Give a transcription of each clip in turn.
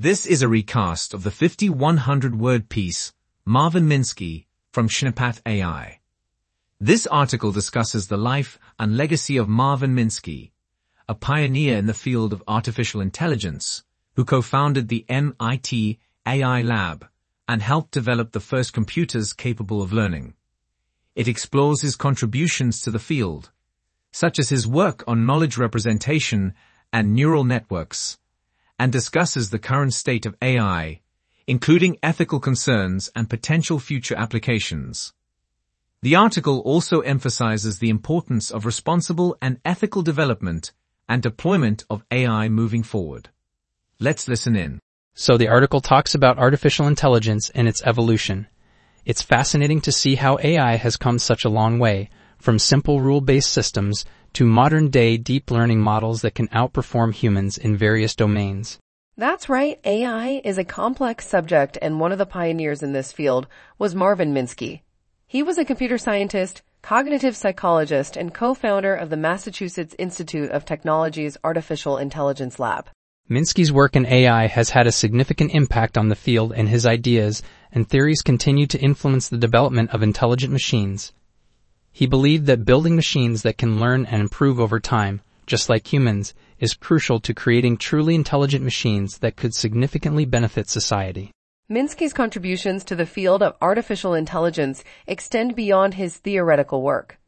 This is a recast of the 5100 word piece, Marvin Minsky, from Schneppat AI. This article discusses the life and legacy of Marvin Minsky, a pioneer in the field of artificial intelligence, who co-founded the MIT AI Lab and helped develop the first computers capable of learning. It explores his contributions to the field, such as his work on knowledge representation and neural networks, and discusses the current state of AI, including ethical concerns and potential future applications. The article also emphasizes the importance of responsible and ethical development and deployment of AI moving forward. Let's listen in. So the article talks about artificial intelligence and its evolution. It's fascinating to see how AI has come such a long way, from simple rule-based systems to modern-day deep learning models that can outperform humans in various domains. That's right. AI is a complex subject and one of the pioneers in this field was Marvin Minsky. He was a computer scientist, cognitive psychologist, and co-founder of the Massachusetts Institute of Technology's Artificial Intelligence Lab. Minsky's work in AI has had a significant impact on the field and his ideas and theories continue to influence the development of intelligent machines. He believed that building machines that can learn and improve over time, just like humans, is crucial to creating truly intelligent machines that could significantly benefit society. Minsky's contributions to the field of artificial intelligence extend beyond his theoretical work.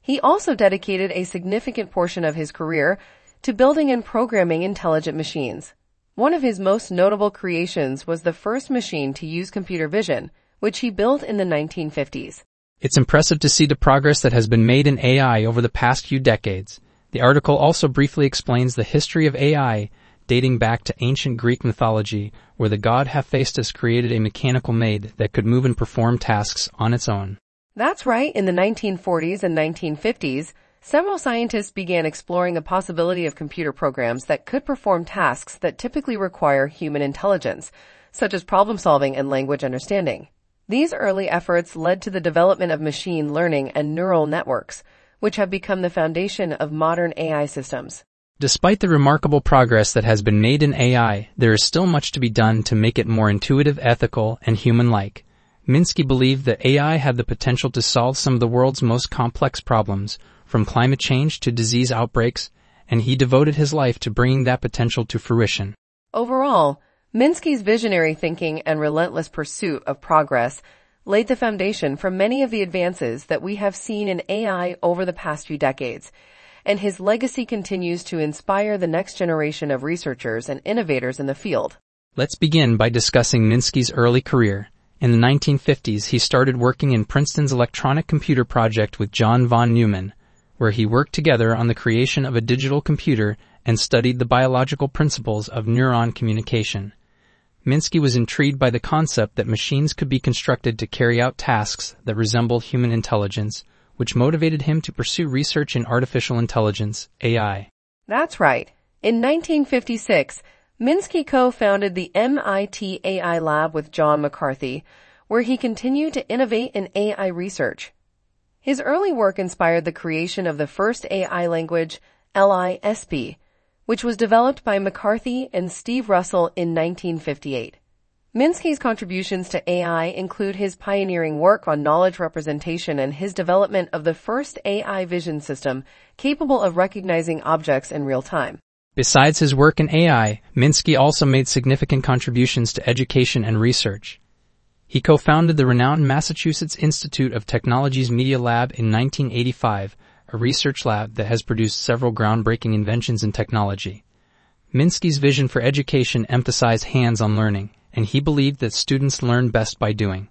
He also dedicated a significant portion of his career to building and programming intelligent machines. One of his most notable creations was the first machine to use computer vision, which he built in the 1950s. It's impressive to see the progress that has been made in AI over the past few decades. The article also briefly explains the history of AI dating back to ancient Greek mythology, where the god Hephaestus created a mechanical maid that could move and perform tasks on its own. That's right. In the 1940s and 1950s, several scientists began exploring the possibility of computer programs that could perform tasks that typically require human intelligence, such as problem solving and language understanding. These early efforts led to the development of machine learning and neural networks, which have become the foundation of modern AI systems. Despite the remarkable progress that has been made in AI, there is still much to be done to make it more intuitive, ethical, and human-like. Minsky believed that AI had the potential to solve some of the world's most complex problems, from climate change to disease outbreaks, and he devoted his life to bringing that potential to fruition. Overall, Minsky's visionary thinking and relentless pursuit of progress laid the foundation for many of the advances that we have seen in AI over the past few decades and his legacy continues to inspire the next generation of researchers and innovators in the field. Let's begin by discussing Minsky's early career. In the 1950s, he started working in Princeton's electronic computer project with John von Neumann, where he worked together on the creation of a digital computer and studied the biological principles of neuron communication. Minsky was intrigued by the concept that machines could be constructed to carry out tasks that resemble human intelligence, which motivated him to pursue research in artificial intelligence, AI. That's right. In 1956, Minsky co-founded the MIT AI Lab with John McCarthy, where he continued to innovate in AI research. His early work inspired the creation of the first AI language, LISP, which was developed by McCarthy and Steve Russell in 1958. Minsky's contributions to AI include his pioneering work on knowledge representation and his development of the first AI vision system capable of recognizing objects in real time. Besides his work in AI, Minsky also made significant contributions to education and research. He co-founded the renowned Massachusetts Institute of Technology's Media Lab in 1985, a research lab that has produced several groundbreaking inventions in technology. Minsky's vision for education emphasized hands-on learning and he believed that students learn best by doing.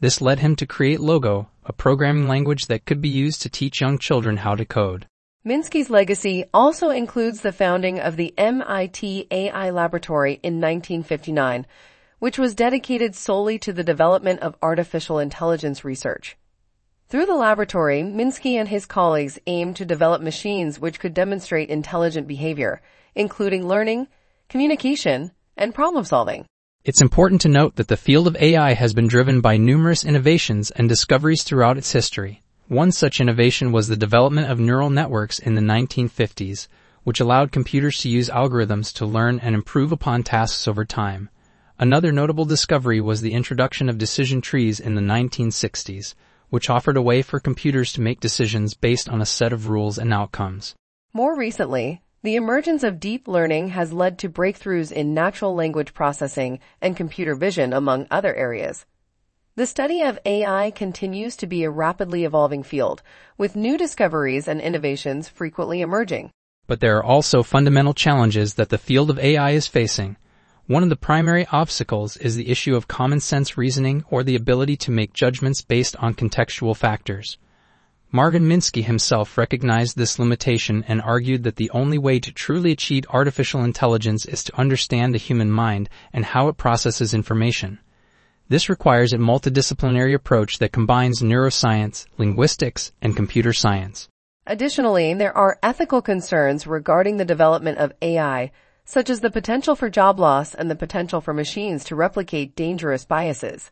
This led him to create Logo, a programming language that could be used to teach young children how to code. Minsky's legacy also includes the founding of the MIT AI Laboratory in 1959, which was dedicated solely to the development of artificial intelligence research. Through the laboratory, Minsky and his colleagues aimed to develop machines which could demonstrate intelligent behavior, including learning, communication, and problem solving. It's important to note that the field of AI has been driven by numerous innovations and discoveries throughout its history. One such innovation was the development of neural networks in the 1950s, which allowed computers to use algorithms to learn and improve upon tasks over time. Another notable discovery was the introduction of decision trees in the 1960s, which offered a way for computers to make decisions based on a set of rules and outcomes. More recently, the emergence of deep learning has led to breakthroughs in natural language processing and computer vision, among other areas. The study of AI continues to be a rapidly evolving field, with new discoveries and innovations frequently emerging. But there are also fundamental challenges that the field of AI is facing. One of the primary obstacles is the issue of common sense reasoning or the ability to make judgments based on contextual factors. Marvin Minsky himself recognized this limitation and argued that the only way to truly achieve artificial intelligence is to understand the human mind and how it processes information. This requires a multidisciplinary approach that combines neuroscience, linguistics, and computer science. Additionally, there are ethical concerns regarding the development of AI, such as the potential for job loss and the potential for machines to replicate dangerous biases.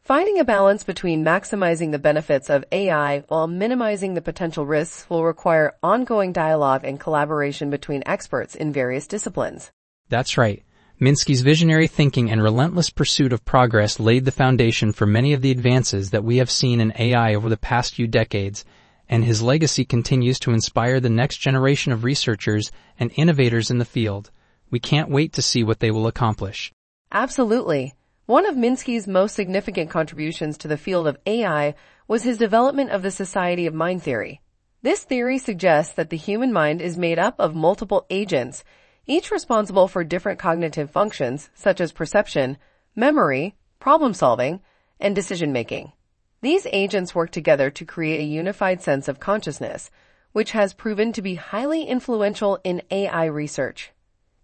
Finding a balance between maximizing the benefits of AI while minimizing the potential risks will require ongoing dialogue and collaboration between experts in various disciplines. That's right. Minsky's visionary thinking and relentless pursuit of progress laid the foundation for many of the advances that we have seen in AI over the past few decades, and his legacy continues to inspire the next generation of researchers and innovators in the field. We can't wait to see what they will accomplish. Absolutely. One of Minsky's most significant contributions to the field of AI was his development of the Society of Mind theory. This theory suggests that the human mind is made up of multiple agents, each responsible for different cognitive functions such as perception, memory, problem solving, and decision making. These agents work together to create a unified sense of consciousness, which has proven to be highly influential in AI research.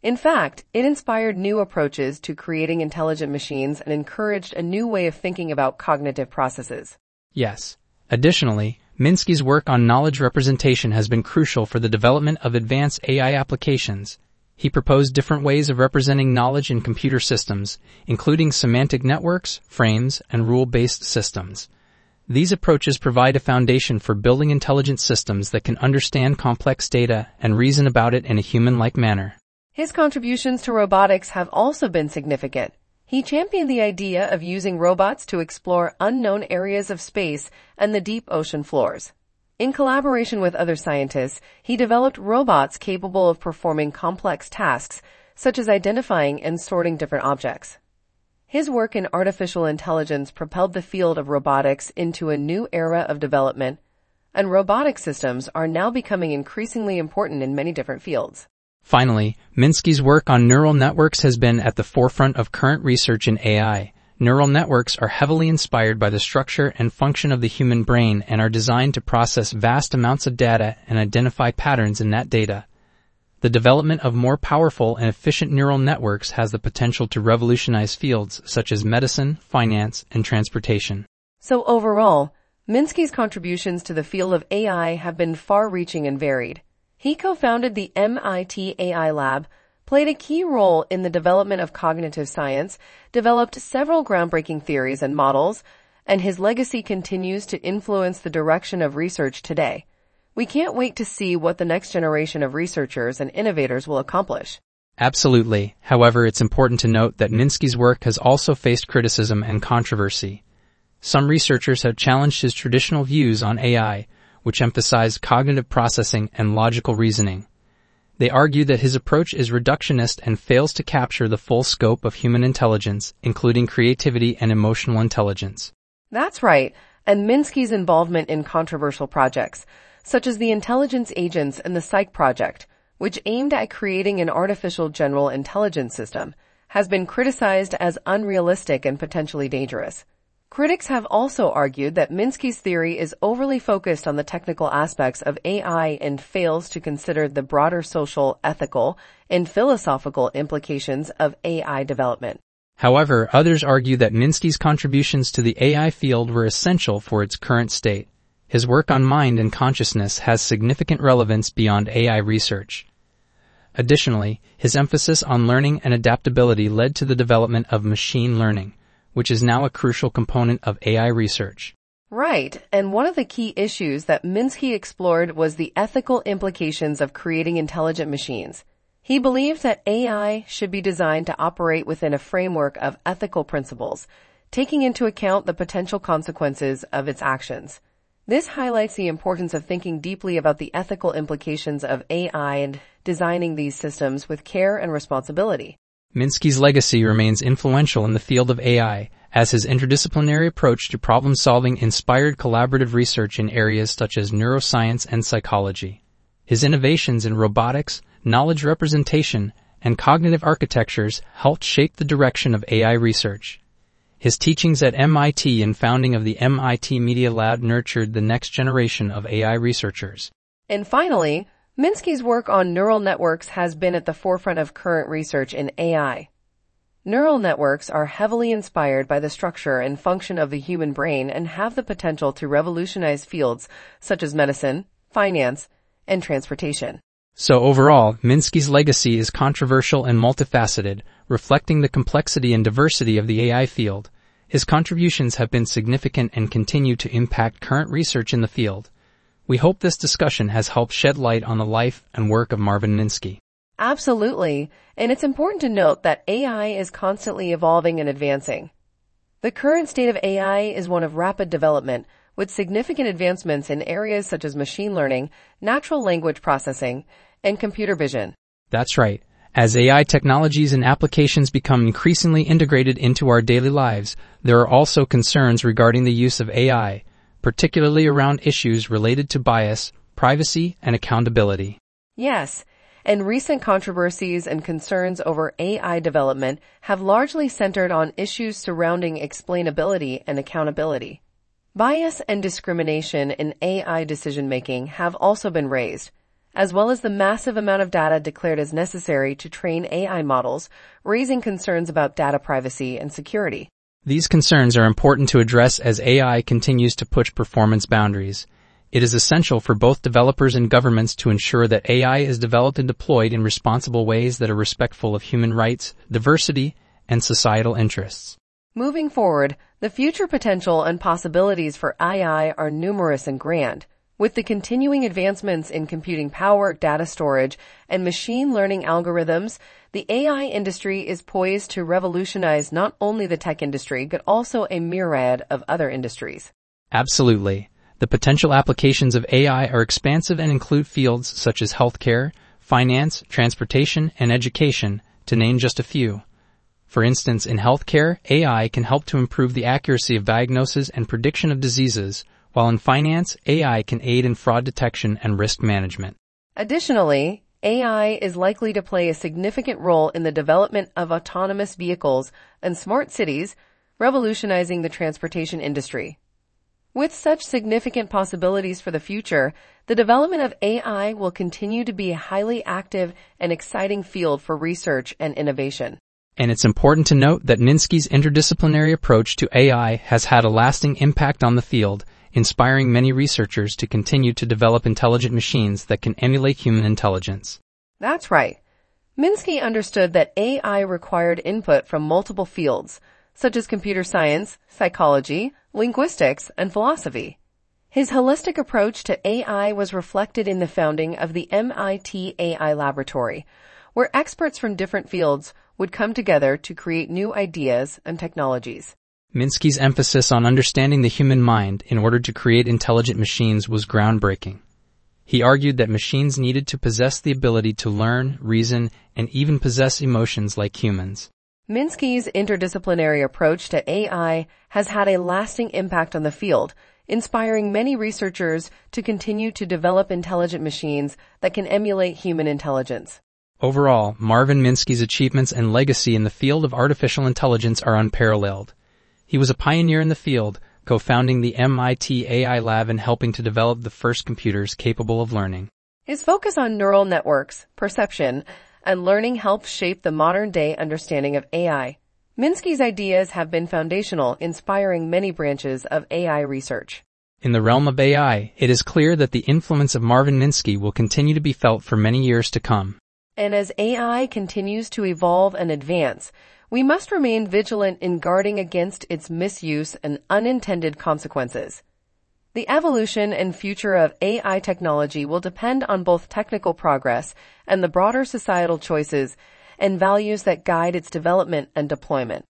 In fact, it inspired new approaches to creating intelligent machines and encouraged a new way of thinking about cognitive processes. Yes. Additionally, Minsky's work on knowledge representation has been crucial for the development of advanced AI applications. He proposed different ways of representing knowledge in computer systems, including semantic networks, frames, and rule-based systems. These approaches provide a foundation for building intelligent systems that can understand complex data and reason about it in a human-like manner. His contributions to robotics have also been significant. He championed the idea of using robots to explore unknown areas of space and the deep ocean floors. In collaboration with other scientists, he developed robots capable of performing complex tasks, such as identifying and sorting different objects. His work in artificial intelligence propelled the field of robotics into a new era of development, and robotic systems are now becoming increasingly important in many different fields. Finally, Minsky's work on neural networks has been at the forefront of current research in AI. Neural networks are heavily inspired by the structure and function of the human brain and are designed to process vast amounts of data and identify patterns in that data. The development of more powerful and efficient neural networks has the potential to revolutionize fields such as medicine, finance, and transportation. So overall, Minsky's contributions to the field of AI have been far-reaching and varied. He co-founded the MIT AI Lab, played a key role in the development of cognitive science, developed several groundbreaking theories and models, and his legacy continues to influence the direction of research today. We can't wait to see what the next generation of researchers and innovators will accomplish. Absolutely. However, it's important to note that Minsky's work has also faced criticism and controversy. Some researchers have challenged his traditional views on AI, which emphasize cognitive processing and logical reasoning. They argue that his approach is reductionist and fails to capture the full scope of human intelligence, including creativity and emotional intelligence. That's right, and Minsky's involvement in controversial projects, such as the Intelligence Agents and the Cyc Project, which aimed at creating an artificial general intelligence system, has been criticized as unrealistic and potentially dangerous. Critics have also argued that Minsky's theory is overly focused on the technical aspects of AI and fails to consider the broader social, ethical, and philosophical implications of AI development. However, others argue that Minsky's contributions to the AI field were essential for its current state. His work on mind and consciousness has significant relevance beyond AI research. Additionally, his emphasis on learning and adaptability led to the development of machine learning which is now a crucial component of AI research. Right, and one of the key issues that Minsky explored was the ethical implications of creating intelligent machines. He believed that AI should be designed to operate within a framework of ethical principles, taking into account the potential consequences of its actions. This highlights the importance of thinking deeply about the ethical implications of AI and designing these systems with care and responsibility. Minsky's legacy remains influential in the field of AI, as his interdisciplinary approach to problem solving inspired collaborative research in areas such as neuroscience and psychology. His innovations in robotics, knowledge representation, and cognitive architectures helped shape the direction of AI research. His teachings at MIT and founding of the MIT Media Lab nurtured the next generation of AI researchers. And finally, Minsky's work on neural networks has been at the forefront of current research in AI. Neural networks are heavily inspired by the structure and function of the human brain and have the potential to revolutionize fields such as medicine, finance, and transportation. So overall, Minsky's legacy is controversial and multifaceted, reflecting the complexity and diversity of the AI field. His contributions have been significant and continue to impact current research in the field. We hope this discussion has helped shed light on the life and work of Marvin Minsky. Absolutely. And it's important to note that AI is constantly evolving and advancing. The current state of AI is one of rapid development, with significant advancements in areas such as machine learning, natural language processing, and computer vision. That's right. As AI technologies and applications become increasingly integrated into our daily lives, there are also concerns regarding the use of AI, particularly around issues related to bias, privacy, and accountability. Yes, and recent controversies and concerns over AI development have largely centered on issues surrounding explainability and accountability. Bias and discrimination in AI decision making have also been raised, as well as the massive amount of data declared as necessary to train AI models, raising concerns about data privacy and security. These concerns are important to address as AI continues to push performance boundaries. It is essential for both developers and governments to ensure that AI is developed and deployed in responsible ways that are respectful of human rights, diversity, and societal interests. Moving forward, the future potential and possibilities for AI are numerous and grand. With the continuing advancements in computing power, data storage, and machine learning algorithms, the AI industry is poised to revolutionize not only the tech industry, but also a myriad of other industries. Absolutely. The potential applications of AI are expansive and include fields such as healthcare, finance, transportation, and education, to name just a few. For instance, in healthcare, AI can help to improve the accuracy of diagnosis and prediction of diseases, while in finance, AI can aid in fraud detection and risk management. Additionally, AI is likely to play a significant role in the development of autonomous vehicles and smart cities, revolutionizing the transportation industry. With such significant possibilities for the future, the development of AI will continue to be a highly active and exciting field for research and innovation. And it's important to note that Minsky's interdisciplinary approach to AI has had a lasting impact on the field inspiring many researchers to continue to develop intelligent machines that can emulate human intelligence. That's right. Minsky understood that AI required input from multiple fields, such as computer science, psychology, linguistics, and philosophy. His holistic approach to AI was reflected in the founding of the MIT AI Laboratory, where experts from different fields would come together to create new ideas and technologies. Minsky's emphasis on understanding the human mind in order to create intelligent machines was groundbreaking. He argued that machines needed to possess the ability to learn, reason, and even possess emotions like humans. Minsky's interdisciplinary approach to AI has had a lasting impact on the field, inspiring many researchers to continue to develop intelligent machines that can emulate human intelligence. Overall, Marvin Minsky's achievements and legacy in the field of artificial intelligence are unparalleled. He was a pioneer in the field, co-founding the MIT AI Lab and helping to develop the first computers capable of learning. His focus on neural networks, perception, and learning helped shape the modern day understanding of AI. Minsky's ideas have been foundational, inspiring many branches of AI research. In the realm of AI, it is clear that the influence of Marvin Minsky will continue to be felt for many years to come. And as AI continues to evolve and advance, we must remain vigilant in guarding against its misuse and unintended consequences. The evolution and future of AI technology will depend on both technical progress and the broader societal choices and values that guide its development and deployment.